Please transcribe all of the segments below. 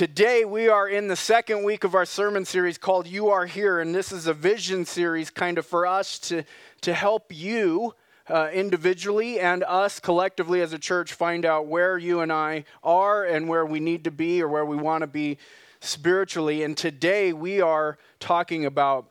Today, we are in the second week of our sermon series called You Are Here, and this is a vision series kind of for us to, to help you uh, individually and us collectively as a church find out where you and I are and where we need to be or where we want to be spiritually. And today, we are talking about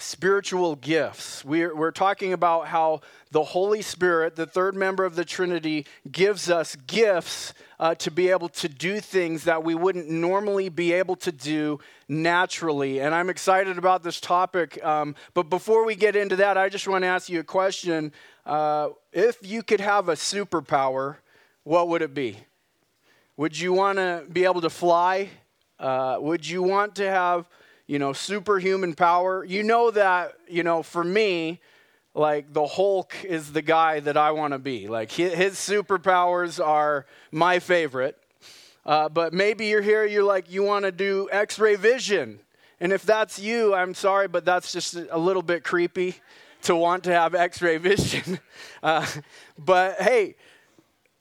spiritual gifts. We're, we're talking about how the Holy Spirit, the third member of the Trinity, gives us gifts uh, to be able to do things that we wouldn't normally be able to do naturally. And I'm excited about this topic. Um, but before we get into that, I just want to ask you a question. Uh, if you could have a superpower, what would it be? Would you want to be able to fly? Uh, would you want to have you know, superhuman power. You know that, you know, for me, like the Hulk is the guy that I want to be. Like his, superpowers are my favorite. Uh, but maybe you're here, you're like, you want to do x ray vision. And if that's you, I'm sorry, but that's just a little bit creepy to want to have x ray vision. Uh, but hey,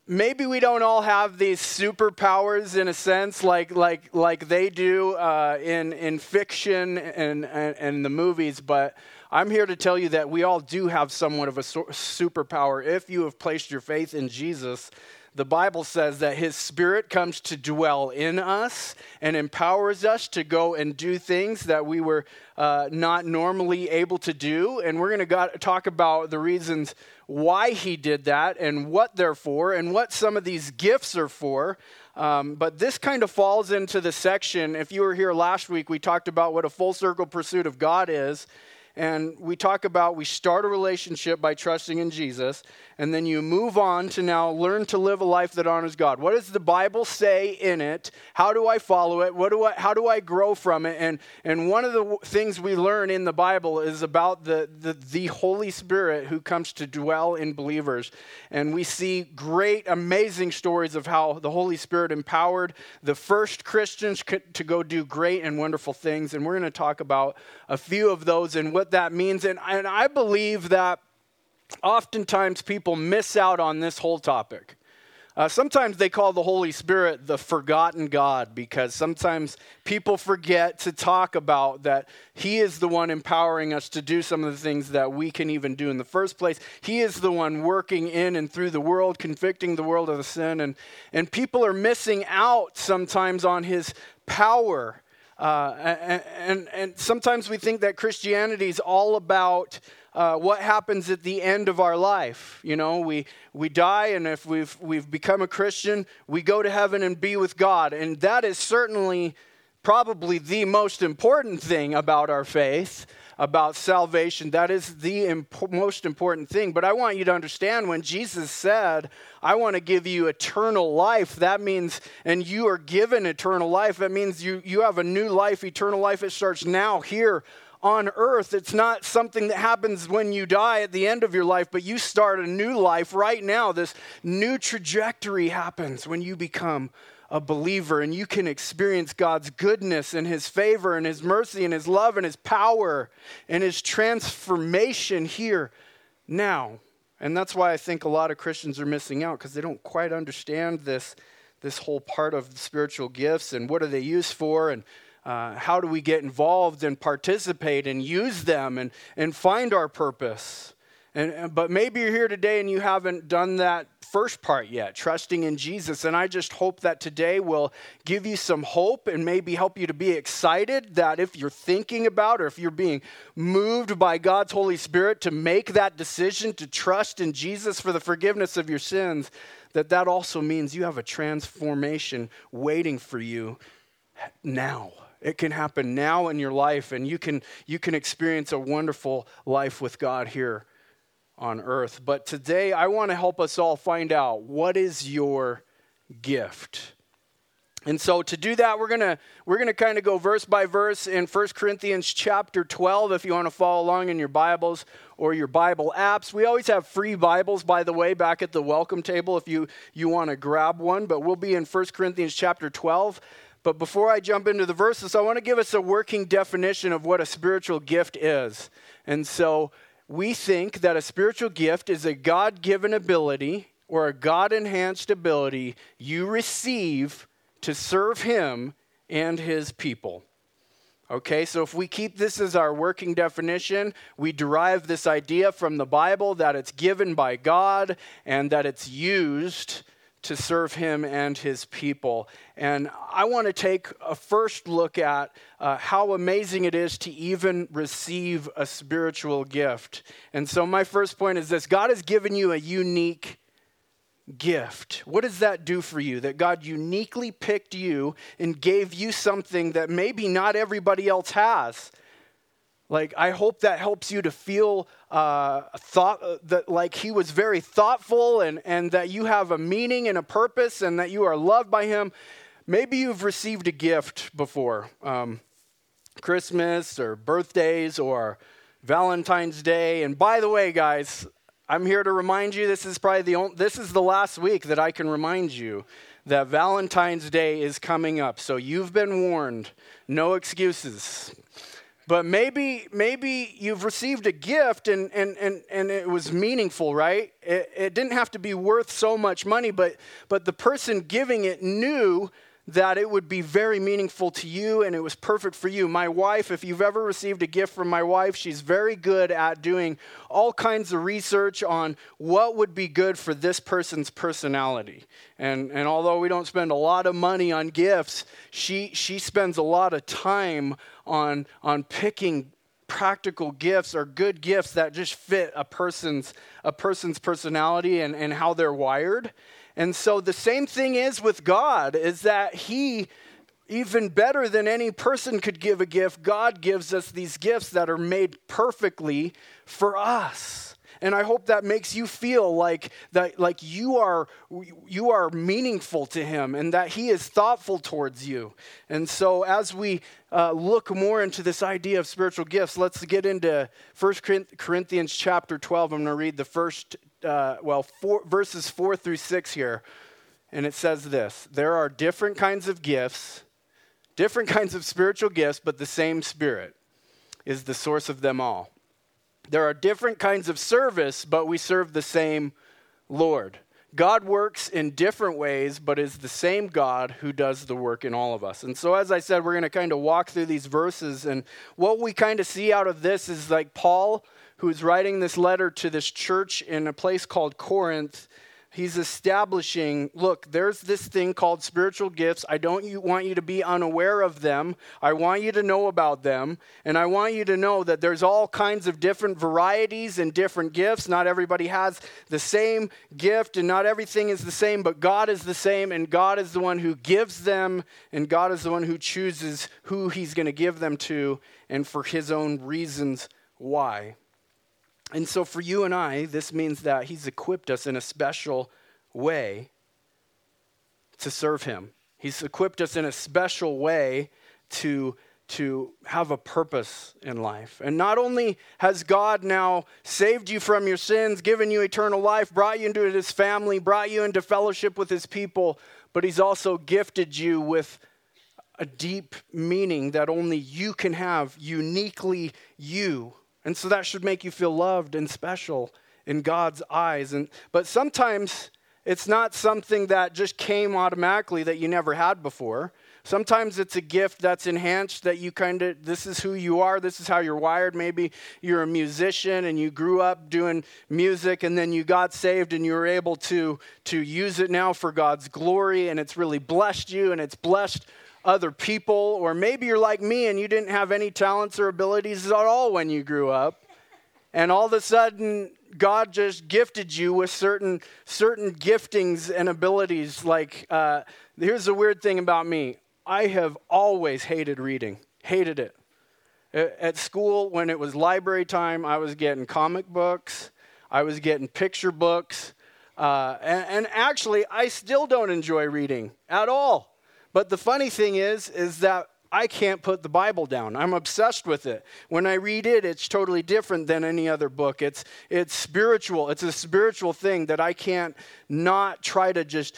maybe we don't all have these superpowers in a sense like like like they do uh, in in fiction and, and, and the movies but i'm here to tell you that we all do have somewhat of a superpower if you have placed your faith in jesus the Bible says that His Spirit comes to dwell in us and empowers us to go and do things that we were uh, not normally able to do. And we're going to talk about the reasons why He did that and what they're for and what some of these gifts are for. Um, but this kind of falls into the section. If you were here last week, we talked about what a full circle pursuit of God is. And we talk about we start a relationship by trusting in Jesus, and then you move on to now learn to live a life that honors God. What does the Bible say in it? How do I follow it? What do I, how do I grow from it? And, and one of the things we learn in the Bible is about the, the, the Holy Spirit who comes to dwell in believers. And we see great, amazing stories of how the Holy Spirit empowered the first Christians to go do great and wonderful things. And we're going to talk about a few of those and what that means. And, and I believe that oftentimes people miss out on this whole topic. Uh, sometimes they call the Holy Spirit the forgotten God because sometimes people forget to talk about that He is the one empowering us to do some of the things that we can even do in the first place. He is the one working in and through the world, convicting the world of the sin. And, and people are missing out sometimes on His power. Uh, and, and, and sometimes we think that Christianity is all about uh, what happens at the end of our life. You know, we, we die, and if we've, we've become a Christian, we go to heaven and be with God. And that is certainly probably the most important thing about our faith, about salvation. That is the imp- most important thing. But I want you to understand when Jesus said, I want to give you eternal life, that means, and you are given eternal life, that means you, you have a new life, eternal life. It starts now, here on earth. It's not something that happens when you die at the end of your life, but you start a new life right now. This new trajectory happens when you become a believer and you can experience God's goodness and His favor and His mercy and His love and His power and His transformation here now. And that's why I think a lot of Christians are missing out because they don't quite understand this, this whole part of spiritual gifts and what are they used for and uh, how do we get involved and participate and use them and, and find our purpose? And, but maybe you're here today and you haven't done that first part yet, trusting in Jesus. And I just hope that today will give you some hope and maybe help you to be excited that if you're thinking about or if you're being moved by God's Holy Spirit to make that decision to trust in Jesus for the forgiveness of your sins, that that also means you have a transformation waiting for you now. It can happen now in your life, and you can, you can experience a wonderful life with God here on earth. But today, I want to help us all find out what is your gift. And so to do that, we're gonna we're gonna kind of go verse by verse in 1 Corinthians chapter 12, if you want to follow along in your Bibles or your Bible apps. We always have free Bibles, by the way, back at the welcome table if you, you want to grab one. But we'll be in 1 Corinthians chapter 12. But before I jump into the verses, I want to give us a working definition of what a spiritual gift is. And so we think that a spiritual gift is a God given ability or a God enhanced ability you receive to serve him and his people. Okay, so if we keep this as our working definition, we derive this idea from the Bible that it's given by God and that it's used to serve him and his people. And I want to take a first look at uh, how amazing it is to even receive a spiritual gift. And so, my first point is this God has given you a unique gift. What does that do for you? That God uniquely picked you and gave you something that maybe not everybody else has. Like, I hope that helps you to feel uh, thought uh, that like he was very thoughtful and, and that you have a meaning and a purpose and that you are loved by him. Maybe you've received a gift before um, Christmas or birthdays or Valentine's Day. And by the way, guys, I'm here to remind you this is probably the only, this is the last week that I can remind you that Valentine's Day is coming up. So you've been warned. No excuses. But maybe, maybe you've received a gift and, and, and, and it was meaningful, right? It, it didn't have to be worth so much money, but, but the person giving it knew that it would be very meaningful to you and it was perfect for you. My wife, if you've ever received a gift from my wife, she's very good at doing all kinds of research on what would be good for this person's personality. And, and although we don't spend a lot of money on gifts, she, she spends a lot of time on, on picking practical gifts or good gifts that just fit a person's, a person's personality and, and how they're wired. And so the same thing is with God is that he even better than any person could give a gift, God gives us these gifts that are made perfectly for us. And I hope that makes you feel like that like you are you are meaningful to him and that he is thoughtful towards you. And so as we uh, look more into this idea of spiritual gifts, let's get into 1 Corinthians chapter 12. I'm going to read the first uh, well, four, verses 4 through 6 here. And it says this There are different kinds of gifts, different kinds of spiritual gifts, but the same Spirit is the source of them all. There are different kinds of service, but we serve the same Lord. God works in different ways, but is the same God who does the work in all of us. And so, as I said, we're going to kind of walk through these verses. And what we kind of see out of this is like Paul who's writing this letter to this church in a place called Corinth, he's establishing look, there's this thing called spiritual gifts. I don't want you to be unaware of them. I want you to know about them. And I want you to know that there's all kinds of different varieties and different gifts. Not everybody has the same gift, and not everything is the same, but God is the same, and God is the one who gives them, and God is the one who chooses who he's going to give them to, and for his own reasons why. And so for you and I, this means that He's equipped us in a special way to serve Him. He's equipped us in a special way to, to have a purpose in life. And not only has God now saved you from your sins, given you eternal life, brought you into His family, brought you into fellowship with His people, but He's also gifted you with a deep meaning that only you can have, uniquely you. And so that should make you feel loved and special in God's eyes. And, but sometimes it's not something that just came automatically that you never had before. Sometimes it's a gift that's enhanced that you kind of, this is who you are, this is how you're wired. Maybe you're a musician and you grew up doing music and then you got saved and you were able to, to use it now for God's glory and it's really blessed you and it's blessed other people, or maybe you're like me and you didn't have any talents or abilities at all when you grew up. And all of a sudden, God just gifted you with certain certain giftings and abilities. Like, uh, here's the weird thing about me: I have always hated reading, hated it. At school, when it was library time, I was getting comic books, I was getting picture books, uh, and, and actually, I still don't enjoy reading at all. But the funny thing is, is that I can't put the Bible down. I'm obsessed with it. When I read it, it's totally different than any other book. It's, it's spiritual. It's a spiritual thing that I can't not try to just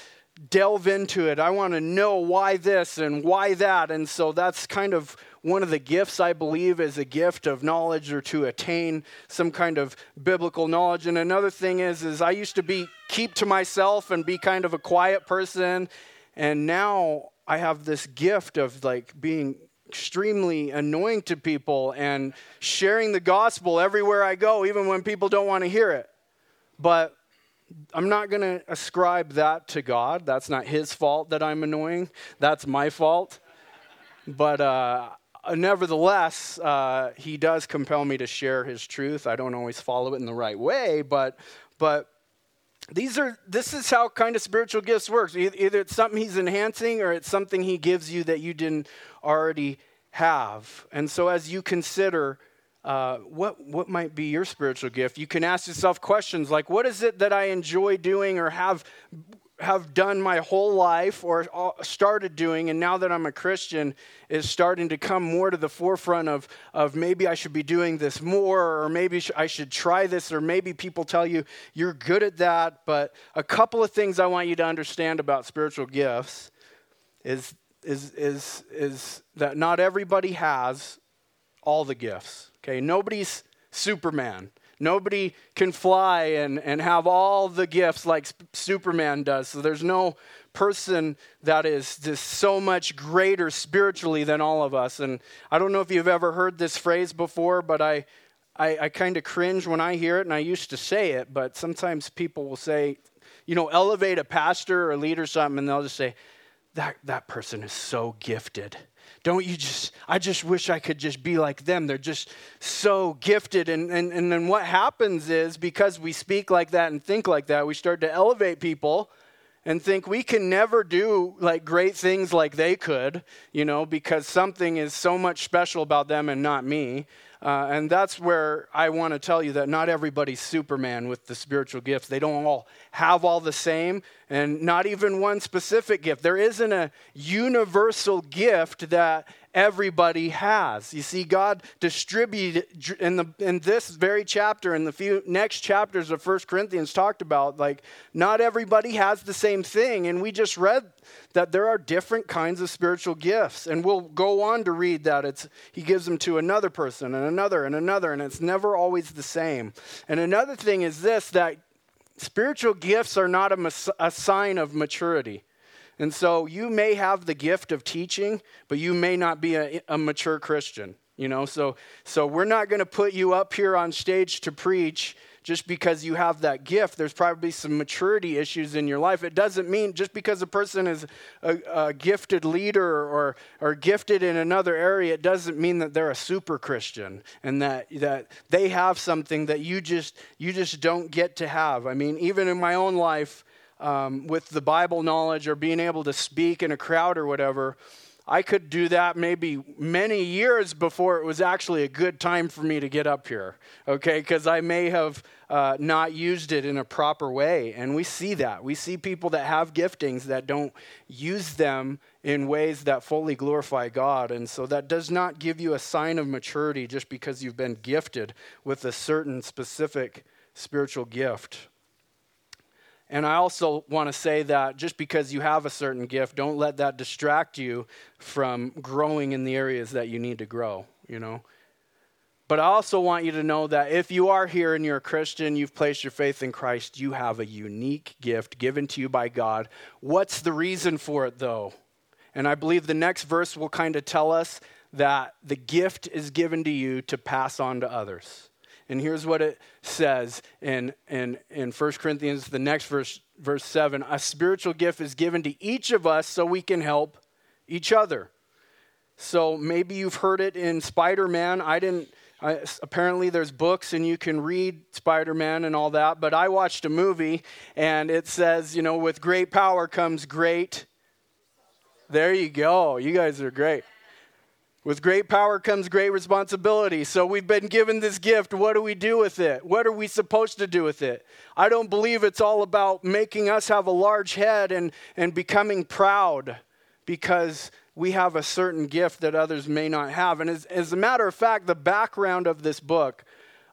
delve into it. I want to know why this and why that. And so that's kind of one of the gifts I believe is a gift of knowledge or to attain some kind of biblical knowledge. And another thing is is I used to be keep to myself and be kind of a quiet person and now I have this gift of like being extremely annoying to people and sharing the gospel everywhere I go, even when people don't want to hear it. But I'm not going to ascribe that to God. That's not His fault that I'm annoying. That's my fault. But uh, nevertheless, uh, He does compel me to share His truth. I don't always follow it in the right way, but but these are this is how kind of spiritual gifts works. Either it's something he's enhancing or it's something he gives you that you didn't already have. And so as you consider uh, what what might be your spiritual gift you can ask yourself questions like what is it that i enjoy doing or have have done my whole life or started doing, and now that I'm a Christian, is starting to come more to the forefront of, of maybe I should be doing this more, or maybe I should try this, or maybe people tell you you're good at that. But a couple of things I want you to understand about spiritual gifts is, is, is, is that not everybody has all the gifts. Okay, nobody's Superman. Nobody can fly and, and have all the gifts like Superman does. So there's no person that is just so much greater spiritually than all of us. And I don't know if you've ever heard this phrase before, but I, I, I kind of cringe when I hear it, and I used to say it, but sometimes people will say, you know, elevate a pastor or a leader or something, and they'll just say, that, that person is so gifted. Don't you just, I just wish I could just be like them. They're just so gifted. And, and, and then what happens is because we speak like that and think like that, we start to elevate people and think we can never do like great things like they could, you know, because something is so much special about them and not me. Uh, and that's where I want to tell you that not everybody's Superman with the spiritual gifts. They don't all have all the same, and not even one specific gift. There isn't a universal gift that everybody has. You see, God distributed in, the, in this very chapter, in the few next chapters of First Corinthians, talked about like not everybody has the same thing. And we just read that there are different kinds of spiritual gifts. And we'll go on to read that it's, he gives them to another person and another and another, and it's never always the same. And another thing is this that spiritual gifts are not a, a sign of maturity. And so you may have the gift of teaching, but you may not be a, a mature Christian. You know, so so we're not going to put you up here on stage to preach just because you have that gift. There's probably some maturity issues in your life. It doesn't mean just because a person is a, a gifted leader or or gifted in another area, it doesn't mean that they're a super Christian and that that they have something that you just you just don't get to have. I mean, even in my own life um, with the Bible knowledge or being able to speak in a crowd or whatever, I could do that maybe many years before it was actually a good time for me to get up here, okay? Because I may have uh, not used it in a proper way. And we see that. We see people that have giftings that don't use them in ways that fully glorify God. And so that does not give you a sign of maturity just because you've been gifted with a certain specific spiritual gift. And I also want to say that just because you have a certain gift, don't let that distract you from growing in the areas that you need to grow, you know. But I also want you to know that if you are here and you're a Christian, you've placed your faith in Christ, you have a unique gift given to you by God. What's the reason for it, though? And I believe the next verse will kind of tell us that the gift is given to you to pass on to others. And here's what it says in, in, in 1 Corinthians, the next verse, verse 7 A spiritual gift is given to each of us so we can help each other. So maybe you've heard it in Spider Man. I didn't. I, apparently, there's books and you can read Spider Man and all that, but I watched a movie and it says, you know, with great power comes great. There you go. You guys are great. With great power comes great responsibility. So we've been given this gift. What do we do with it? What are we supposed to do with it? I don't believe it's all about making us have a large head and, and becoming proud because we have a certain gift that others may not have. And as, as a matter of fact, the background of this book,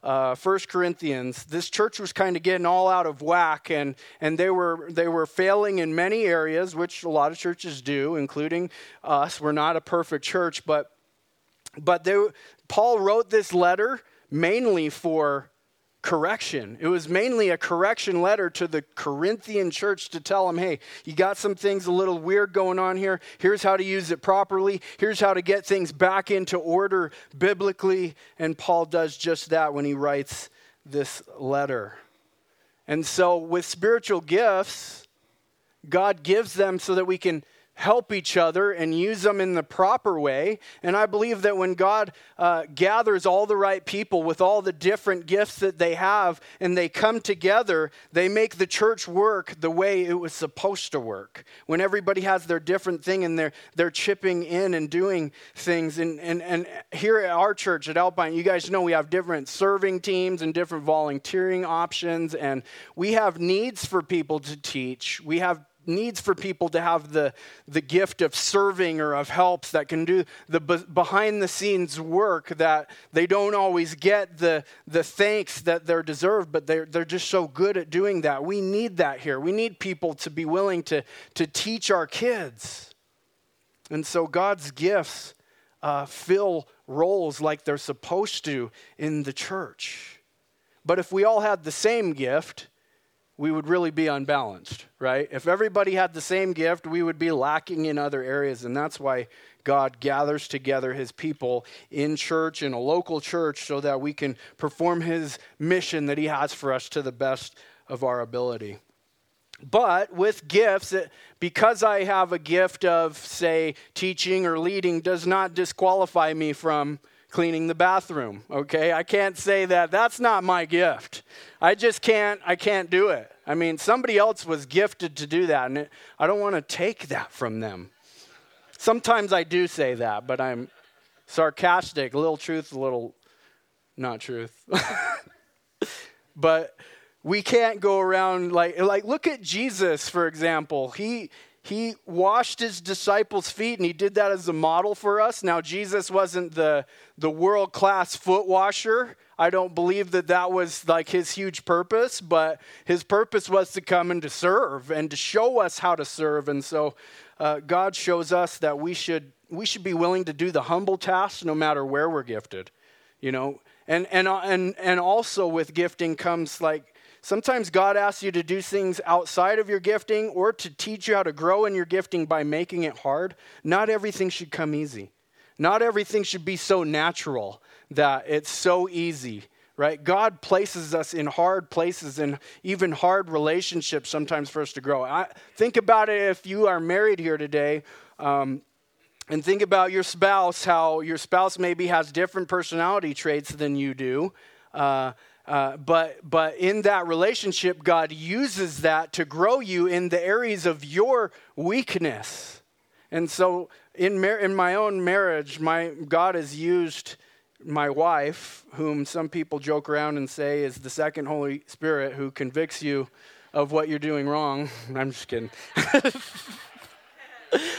uh, 1 Corinthians, this church was kind of getting all out of whack and, and they, were, they were failing in many areas, which a lot of churches do, including us. We're not a perfect church, but but they, Paul wrote this letter mainly for correction. It was mainly a correction letter to the Corinthian church to tell them, hey, you got some things a little weird going on here. Here's how to use it properly. Here's how to get things back into order biblically. And Paul does just that when he writes this letter. And so, with spiritual gifts, God gives them so that we can help each other and use them in the proper way. And I believe that when God uh, gathers all the right people with all the different gifts that they have and they come together, they make the church work the way it was supposed to work. When everybody has their different thing and they're, they're chipping in and doing things. And, and, and here at our church at Alpine, you guys know we have different serving teams and different volunteering options. And we have needs for people to teach. We have needs for people to have the, the gift of serving or of helps that can do the behind the scenes work that they don't always get the, the thanks that they're deserved, but they're, they're just so good at doing that. We need that here. We need people to be willing to, to teach our kids. And so God's gifts uh, fill roles like they're supposed to in the church. But if we all had the same gift, we would really be unbalanced, right? If everybody had the same gift, we would be lacking in other areas. And that's why God gathers together his people in church, in a local church, so that we can perform his mission that he has for us to the best of our ability. But with gifts, because I have a gift of, say, teaching or leading, does not disqualify me from cleaning the bathroom, okay? I can't say that that's not my gift. I just can't I can't do it. I mean, somebody else was gifted to do that and I don't want to take that from them. Sometimes I do say that, but I'm sarcastic, a little truth, a little not truth. but we can't go around like like look at Jesus for example. He he washed his disciples' feet and he did that as a model for us. Now, Jesus wasn't the, the world class foot washer. I don't believe that that was like his huge purpose, but his purpose was to come and to serve and to show us how to serve. And so uh, God shows us that we should, we should be willing to do the humble tasks no matter where we're gifted, you know. And, and, and, and also with gifting comes like Sometimes God asks you to do things outside of your gifting or to teach you how to grow in your gifting by making it hard. Not everything should come easy. Not everything should be so natural that it's so easy, right? God places us in hard places and even hard relationships sometimes for us to grow. I, think about it if you are married here today. Um, and think about your spouse, how your spouse maybe has different personality traits than you do. Uh, uh, but, but in that relationship, God uses that to grow you in the areas of your weakness. And so in, mar- in my own marriage, my, God has used my wife, whom some people joke around and say is the second Holy Spirit who convicts you of what you're doing wrong. I'm just kidding.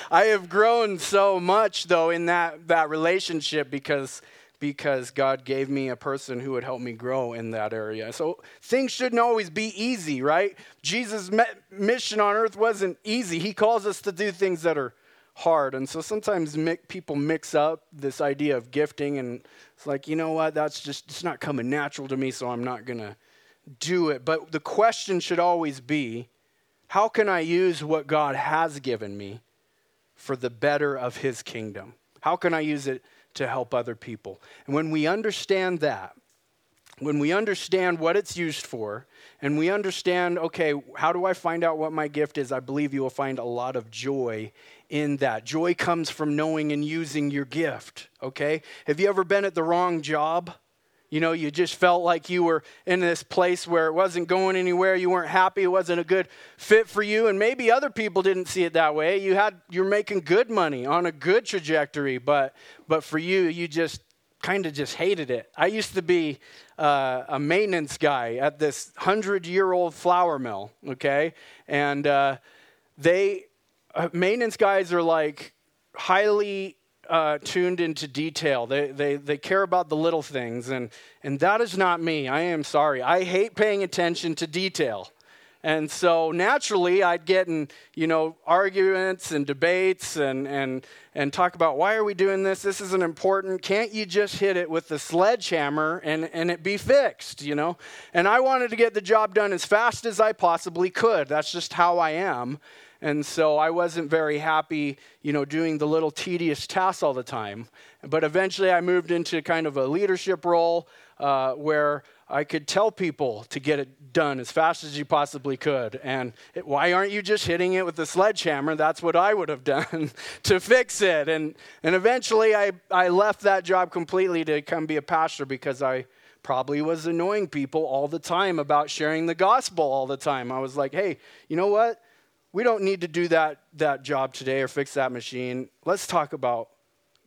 I have grown so much, though, in that, that relationship because because God gave me a person who would help me grow in that area. So things shouldn't always be easy, right? Jesus' mission on earth wasn't easy. He calls us to do things that are hard. And so sometimes people mix up this idea of gifting and it's like, you know what, that's just it's not coming natural to me, so I'm not going to do it. But the question should always be, how can I use what God has given me for the better of his kingdom? How can I use it to help other people. And when we understand that, when we understand what it's used for, and we understand, okay, how do I find out what my gift is? I believe you will find a lot of joy in that. Joy comes from knowing and using your gift, okay? Have you ever been at the wrong job? You know, you just felt like you were in this place where it wasn't going anywhere. You weren't happy. It wasn't a good fit for you. And maybe other people didn't see it that way. You had you're making good money on a good trajectory, but but for you, you just kind of just hated it. I used to be uh, a maintenance guy at this hundred year old flour mill. Okay, and uh, they uh, maintenance guys are like highly uh, tuned into detail. They, they, they care about the little things, and, and that is not me. I am sorry. I hate paying attention to detail. And so naturally, I'd get in, you know, arguments and debates and, and, and talk about why are we doing this? This isn't important. Can't you just hit it with the sledgehammer and, and it be fixed, you know? And I wanted to get the job done as fast as I possibly could. That's just how I am. And so I wasn't very happy, you know, doing the little tedious tasks all the time. But eventually I moved into kind of a leadership role uh, where I could tell people to get it done as fast as you possibly could. And it, why aren't you just hitting it with a sledgehammer? That's what I would have done to fix it. And, and eventually I, I left that job completely to come be a pastor because I probably was annoying people all the time about sharing the gospel all the time. I was like, hey, you know what? We don't need to do that, that job today or fix that machine. Let's talk about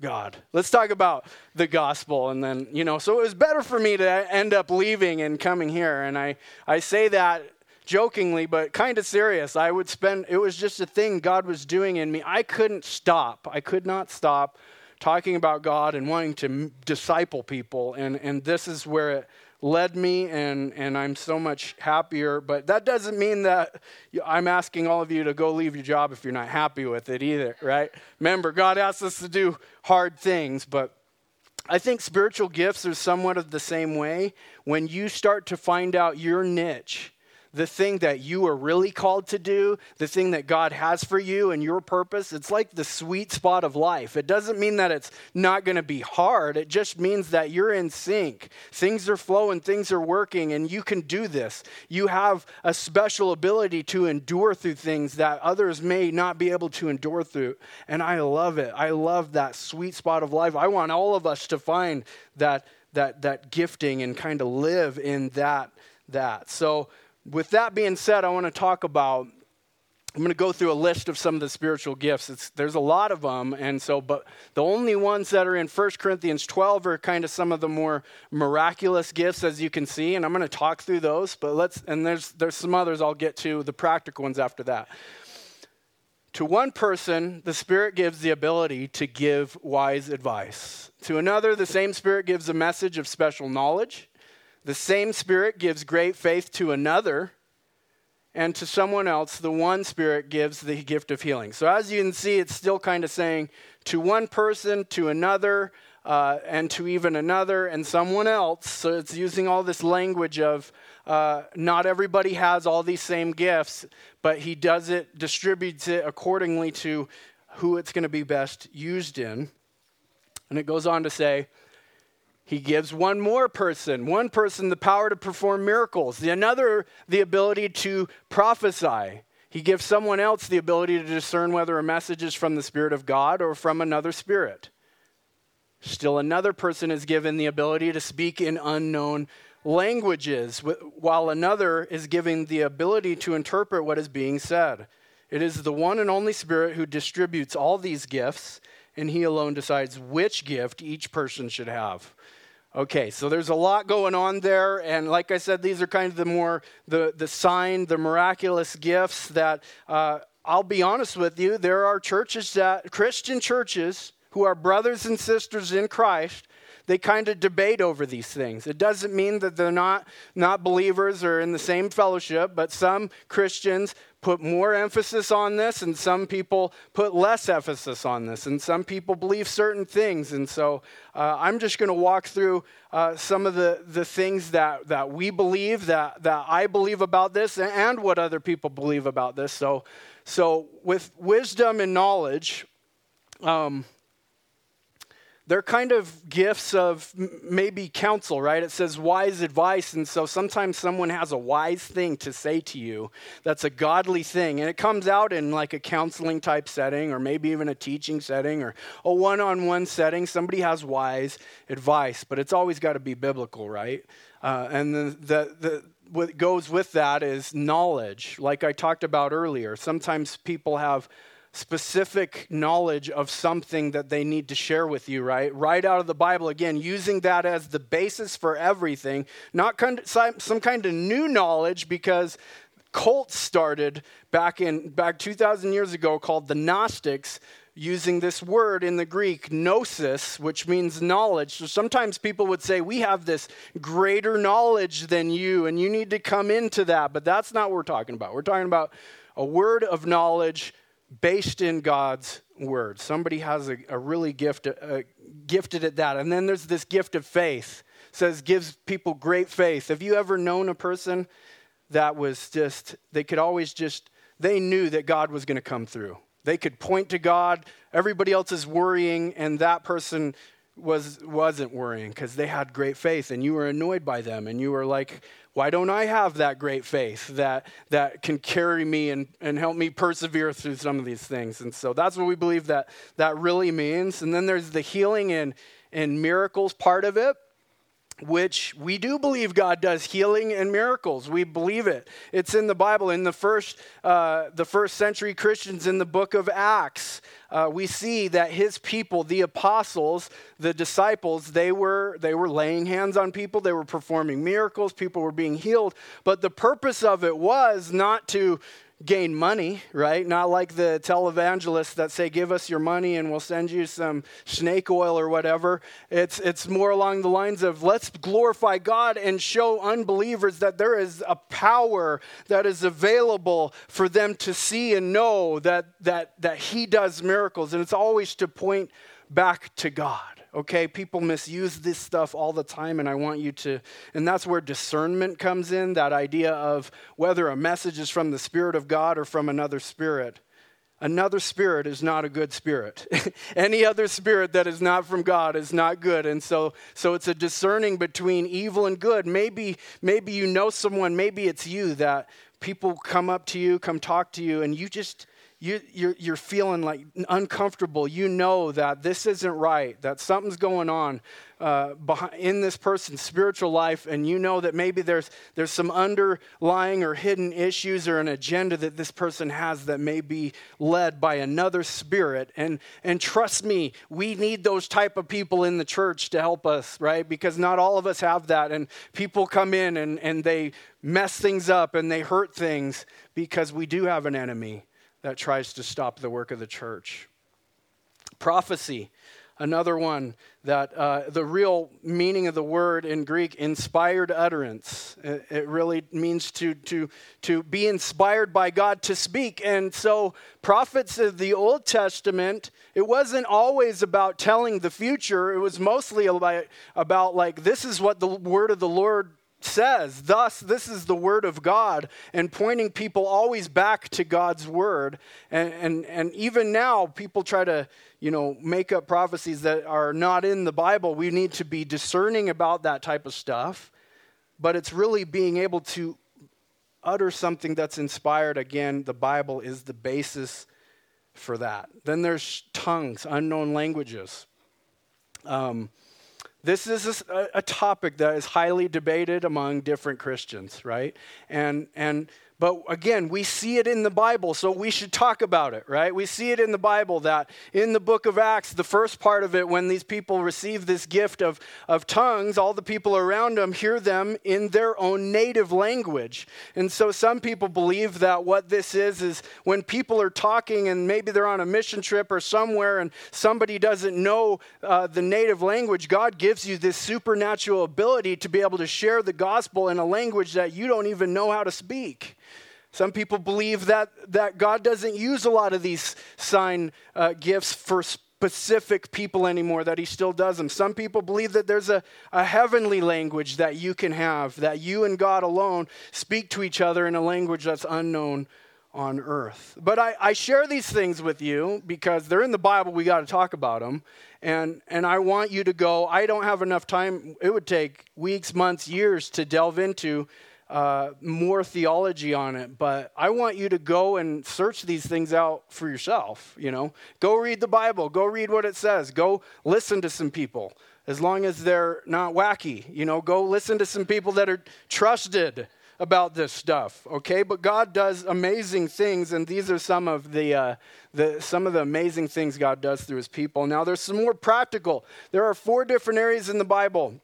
God. Let's talk about the gospel. And then, you know, so it was better for me to end up leaving and coming here. And I, I say that jokingly, but kind of serious. I would spend, it was just a thing God was doing in me. I couldn't stop. I could not stop talking about God and wanting to disciple people. And, and this is where it led me, and, and I'm so much happier. But that doesn't mean that I'm asking all of you to go leave your job if you're not happy with it either, right? Remember, God asks us to do hard things, but I think spiritual gifts are somewhat of the same way. When you start to find out your niche, the thing that you are really called to do, the thing that God has for you and your purpose, it's like the sweet spot of life. It doesn't mean that it's not going to be hard, it just means that you're in sync. Things are flowing, things are working, and you can do this. You have a special ability to endure through things that others may not be able to endure through. And I love it. I love that sweet spot of life. I want all of us to find that that that gifting and kind of live in that that. So with that being said, I want to talk about. I'm going to go through a list of some of the spiritual gifts. It's, there's a lot of them, and so, but the only ones that are in 1 Corinthians 12 are kind of some of the more miraculous gifts, as you can see, and I'm going to talk through those. But let's, and there's there's some others I'll get to, the practical ones after that. To one person, the Spirit gives the ability to give wise advice. To another, the same Spirit gives a message of special knowledge. The same Spirit gives great faith to another, and to someone else, the one Spirit gives the gift of healing. So, as you can see, it's still kind of saying to one person, to another, uh, and to even another, and someone else. So, it's using all this language of uh, not everybody has all these same gifts, but he does it, distributes it accordingly to who it's going to be best used in. And it goes on to say, he gives one more person, one person the power to perform miracles, the another the ability to prophesy. He gives someone else the ability to discern whether a message is from the Spirit of God or from another spirit. Still, another person is given the ability to speak in unknown languages, while another is given the ability to interpret what is being said. It is the one and only Spirit who distributes all these gifts, and He alone decides which gift each person should have. Okay, so there's a lot going on there, and like I said, these are kind of the more the the sign, the miraculous gifts that uh, I'll be honest with you. There are churches that Christian churches who are brothers and sisters in Christ they kind of debate over these things. It doesn't mean that they're not, not believers or in the same fellowship, but some Christians put more emphasis on this, and some people put less emphasis on this, and some people believe certain things. And so uh, I'm just going to walk through uh, some of the, the things that, that we believe, that, that I believe about this, and what other people believe about this. So, so with wisdom and knowledge, um, they're kind of gifts of maybe counsel, right? It says wise advice. And so sometimes someone has a wise thing to say to you that's a godly thing. And it comes out in like a counseling type setting or maybe even a teaching setting or a one on one setting. Somebody has wise advice, but it's always got to be biblical, right? Uh, and the, the, the, what goes with that is knowledge, like I talked about earlier. Sometimes people have specific knowledge of something that they need to share with you, right? Right out of the Bible, again, using that as the basis for everything, not some kind of new knowledge because cults started back in back 2000 years ago called the gnostics using this word in the Greek, gnosis, which means knowledge. So sometimes people would say, We have this greater knowledge than you, and you need to come into that. But that's not what we're talking about. We're talking about a word of knowledge based in God's word. Somebody has a, a really gift, uh, gifted at that. And then there's this gift of faith. It says gives people great faith. Have you ever known a person that was just they could always just they knew that God was going to come through. They could point to God. Everybody else is worrying, and that person was wasn't worrying because they had great faith, and you were annoyed by them, and you were like, "Why don't I have that great faith that that can carry me and and help me persevere through some of these things?" And so that's what we believe that that really means. And then there's the healing and and miracles part of it which we do believe God does healing and miracles. We believe it. It's in the Bible. In the first, uh, the first century Christians in the book of Acts, uh, we see that his people, the apostles, the disciples, they were they were laying hands on people. They were performing miracles. People were being healed. But the purpose of it was not to gain money, right? Not like the televangelists that say, give us your money and we'll send you some snake oil or whatever. It's, it's more along the lines of let's glorify God and show unbelievers that there is a power that is available for them to see and know that, that, that He does miracles. And it's always to point back to God okay? People misuse this stuff all the time, and I want you to, and that's where discernment comes in that idea of whether a message is from the Spirit of God or from another spirit. Another spirit is not a good spirit. Any other spirit that is not from God is not good. And so, so it's a discerning between evil and good. Maybe, maybe you know someone, maybe it's you that people come up to you, come talk to you, and you just, you, you're, you're feeling like uncomfortable. You know that this isn't right, that something's going on uh, behind, in this person's spiritual life, and you know that maybe there's, there's some underlying or hidden issues or an agenda that this person has that may be led by another spirit. And, and trust me, we need those type of people in the church to help us, right? Because not all of us have that. And people come in and, and they mess things up and they hurt things because we do have an enemy that tries to stop the work of the church. Prophecy, another one that uh, the real meaning of the word in Greek, inspired utterance. It, it, really means to, to, to be inspired by God to speak. And so, prophets of the Old Testament, it wasn't always about telling the future, it was mostly about, about like, this is what the word of the Lord says. Thus, this is the word of God, and pointing people always back to God's word. And, and, and even now, people try to, you know, make up prophecies that are not in the Bible. We need to be discerning about that type of stuff. But it's really being able to utter something that's inspired. Again, the Bible is the basis for that. Then there's tongues, unknown languages. Um, this is a, a, topic that is highly debated among different Christians, right? And, and but again, we see it in the Bible, so we should talk about it, right? We see it in the Bible that in the book of Acts, the first part of it, when these people receive this gift of, of tongues, all the people around them hear them in their own native language. And so some people believe that what this is is when people are talking and maybe they're on a mission trip or somewhere and somebody doesn't know uh, the native language, God gives you this supernatural ability to be able to share the gospel in a language that you don't even know how to speak. Some people believe that, that God doesn't use a lot of these sign uh, gifts for specific people anymore, that He still does them. Some people believe that there's a, a heavenly language that you can have, that you and God alone speak to each other in a language that's unknown on earth. But I, I share these things with you because they're in the Bible, we got to talk about them. And, and I want you to go. I don't have enough time. It would take weeks, months, years to delve into uh, more theology on it, but I want you to go and search these things out for yourself. You know, go read the Bible, go read what it says, go listen to some people, as long as they're not wacky. You know, go listen to some people that are trusted about this stuff. Okay, but God does amazing things, and these are some of the, uh, the some of the amazing things God does through His people. Now, there's some more practical. There are four different areas in the Bible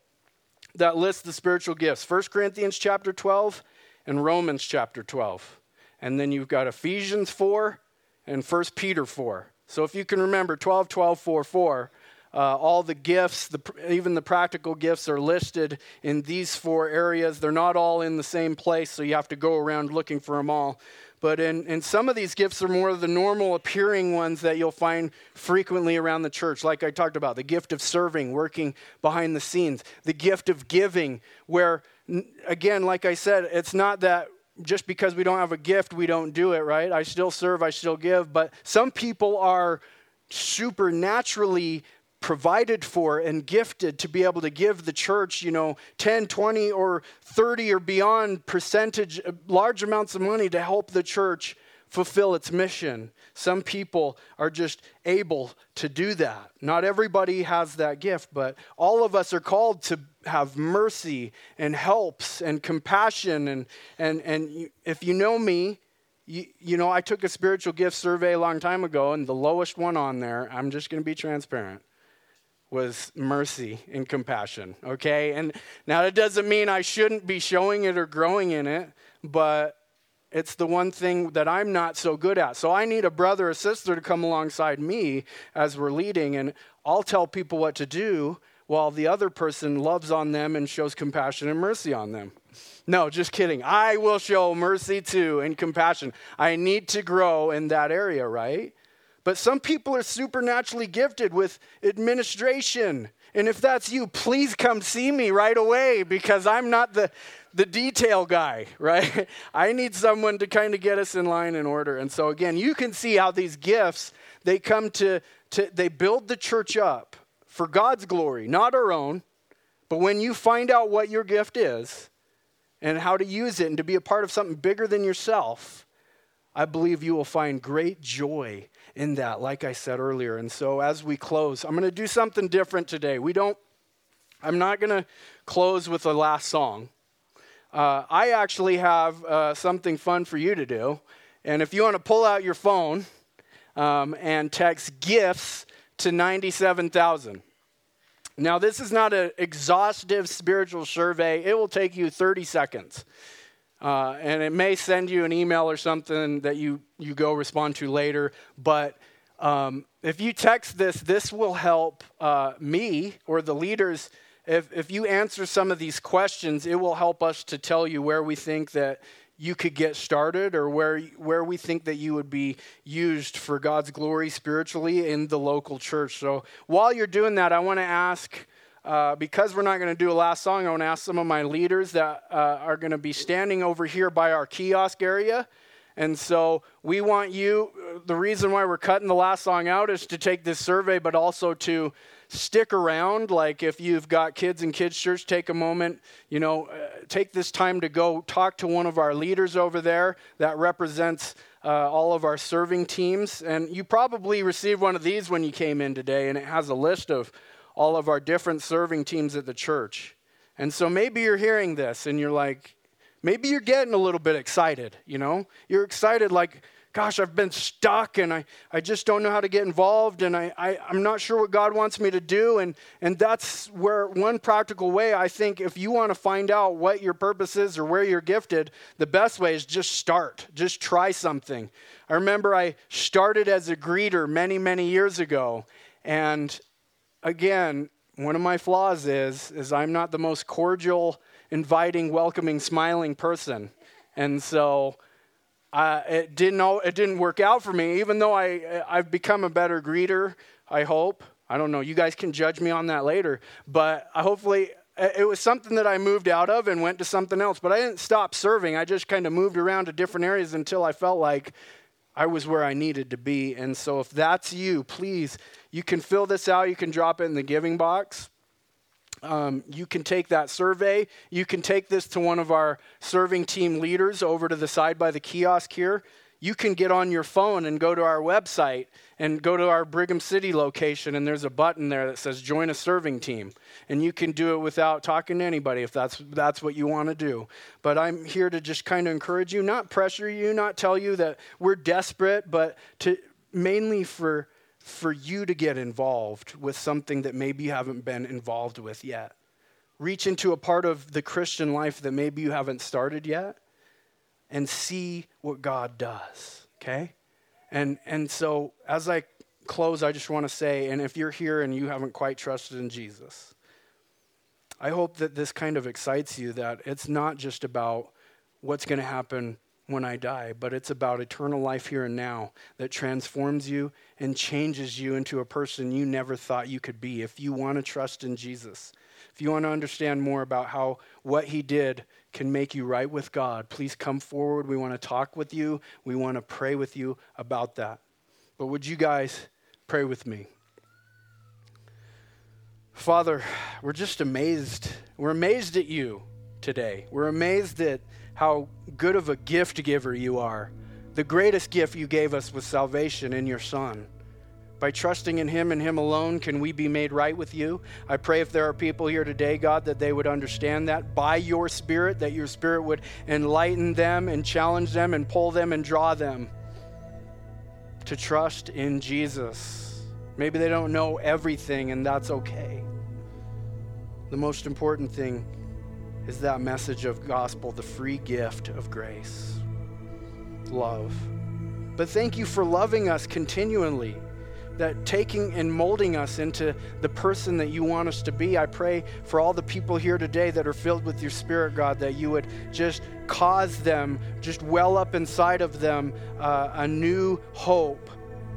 that lists the spiritual gifts 1 Corinthians chapter 12 and Romans chapter 12. And then you've got Ephesians 4 and 1 Peter 4. So if you can remember 12, 12, 4, 4, uh, all the gifts, the, even the practical gifts, are listed in these four areas. They're not all in the same place, so you have to go around looking for them all. But in, in some of these gifts are more of the normal appearing ones that you'll find frequently around the church, like I talked about the gift of serving, working behind the scenes, the gift of giving, where, again, like I said, it's not that just because we don't have a gift, we don't do it, right? I still serve, I still give, but some people are supernaturally provided for and gifted to be able to give the church, you know, 10, 20, or 30 or beyond percentage, uh, large amounts of money to help the church fulfill its mission. Some people are just able to do that. Not everybody has that gift, but all of us are called to have mercy and helps and compassion. And, and, and if you know me, you, you know, I took a spiritual gift survey a long time ago, and the lowest one on there, I'm just going to be transparent was mercy and compassion, okay? And now that doesn't mean I shouldn't be showing it or growing in it, but it's the one thing that I'm not so good at. So I need a brother or sister to come alongside me as we're leading, and I'll tell people what to do while the other person loves on them and shows compassion and mercy on them. No, just kidding. I will show mercy too and compassion. I need to grow in that area, right? But some people are supernaturally gifted with administration. And if that's you, please come see me right away because I'm not the, the detail guy, right? I need someone to kind of get us in line and order. And so again, you can see how these gifts, they come to, to they build the church up for God's glory, not our own. But when you find out what your gift is and how to use it and to be a part of something bigger than yourself, I believe you will find great joy in that, like I said earlier. And so as we close, I'm going to do something different today. We don't, I'm not going to close with the last song. Uh, I actually have uh, something fun for you to do. And if you want to pull out your phone um, and text gifts to 97,000. Now, this is not an exhaustive spiritual survey, it will take you 30 seconds. Uh, and it may send you an email or something that you, you go respond to later. But um, if you text this, this will help uh, me or the leaders. If, if you answer some of these questions, it will help us to tell you where we think that you could get started or where, where we think that you would be used for God's glory spiritually in the local church. So while you're doing that, I want to ask uh, because we're not going to do a last song, I want to ask some of my leaders that uh, are going to be standing over here by our kiosk area. And so we want you, the reason why we're cutting the last song out is to take this survey, but also to stick around. Like if you've got kids in kids' church, take a moment, you know, uh, take this time to go talk to one of our leaders over there that represents uh, all of our serving teams. And you probably received one of these when you came in today, and it has a list of all of our different serving teams at the church. And so maybe you're hearing this and you're like, maybe you're getting a little bit excited, you know? You're excited, like, gosh, I've been stuck and I, I just don't know how to get involved and I, I, I'm not sure what God wants me to do. And, and that's where one practical way I think if you want to find out what your purpose is or where you're gifted, the best way is just start, just try something. I remember I started as a greeter many, many years ago. And again, one of my flaws is is I'm not the most cordial, inviting, welcoming, smiling person, and so uh, it didn't it didn't work out for me. Even though I I've become a better greeter, I hope. I don't know. You guys can judge me on that later, but hopefully it was something that I moved out of and went to something else. But I didn't stop serving. I just kind of moved around to different areas until I felt like I was where I needed to be. And so if that's you, please you can fill this out, you can drop it in the giving box. Um, you can take that survey. You can take this to one of our serving team leaders over to the side by the kiosk here. You can get on your phone and go to our website and go to our Brigham City location, and there's a button there that says join a serving team. And you can do it without talking to anybody if that's, that's what you want to do. But I'm here to just kind of encourage you, not pressure you, not tell you that we're desperate, but to mainly for for you to get involved with something that maybe you haven't been involved with yet. Reach into a part of the Christian life that maybe you haven't started yet and see what God does, okay? And, and so as I close, I just want to say, and if you're here and you haven't quite trusted in Jesus, I hope that this kind of excites you that it's not just about what's going to happen when I die, but it's about eternal life here and now that transforms you and changes you into a person you never thought you could be if you want to trust in Jesus. If you want to understand more about how what he did can make you right with God, please come forward. We want to talk with you. We want to pray with you about that. But would you guys pray with me? Father, we're just amazed. We're amazed at you today. We're amazed at how good of a gift giver you are. The greatest gift you gave us was salvation in your Son. By trusting in Him and Him alone, can we be made right with you? I pray if there are people here today, God, that they would understand that by your Spirit, that your Spirit would enlighten them and challenge them and pull them and draw them to trust in Jesus. Maybe they don't know everything, and that's okay. The most important thing is that message of gospel, the free gift of grace, love. But thank you for loving us continually, that taking and molding us into the person that you want us to be. I pray for all the people here today that are filled with your Spirit, God, that you would just cause them, just well up inside of them, uh, a new hope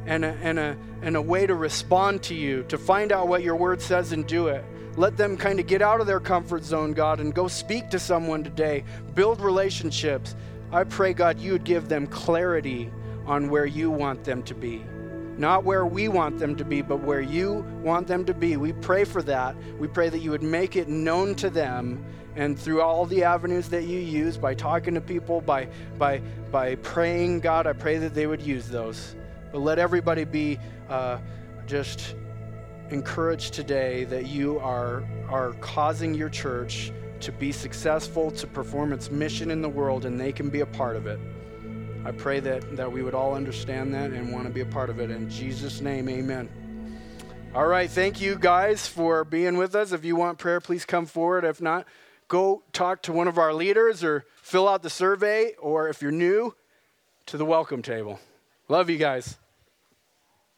and a, and, a, and a way to respond to you, to find out what your word says and do it. Let them kind of get out of their comfort zone, God, and go speak to someone today. Build relationships. I pray, God, you would give them clarity on where you want them to be. Not where we want them to be, but where you want them to be. We pray for that. We pray that you would make it known to them and through all the avenues that you use by talking to people, by, by, by praying, God, I pray that they would use those. But let everybody be uh, just encouraged today that you are, are causing your church to be successful, to perform its mission in the world, and they can be a part of it. I pray that, that we would all understand that and want to be a part of it. In Jesus' name, amen. All right, thank you guys for being with us. If you want prayer, please come forward. If not, go talk to one of our leaders or fill out the survey, or if you're new, to the welcome table. Love you guys.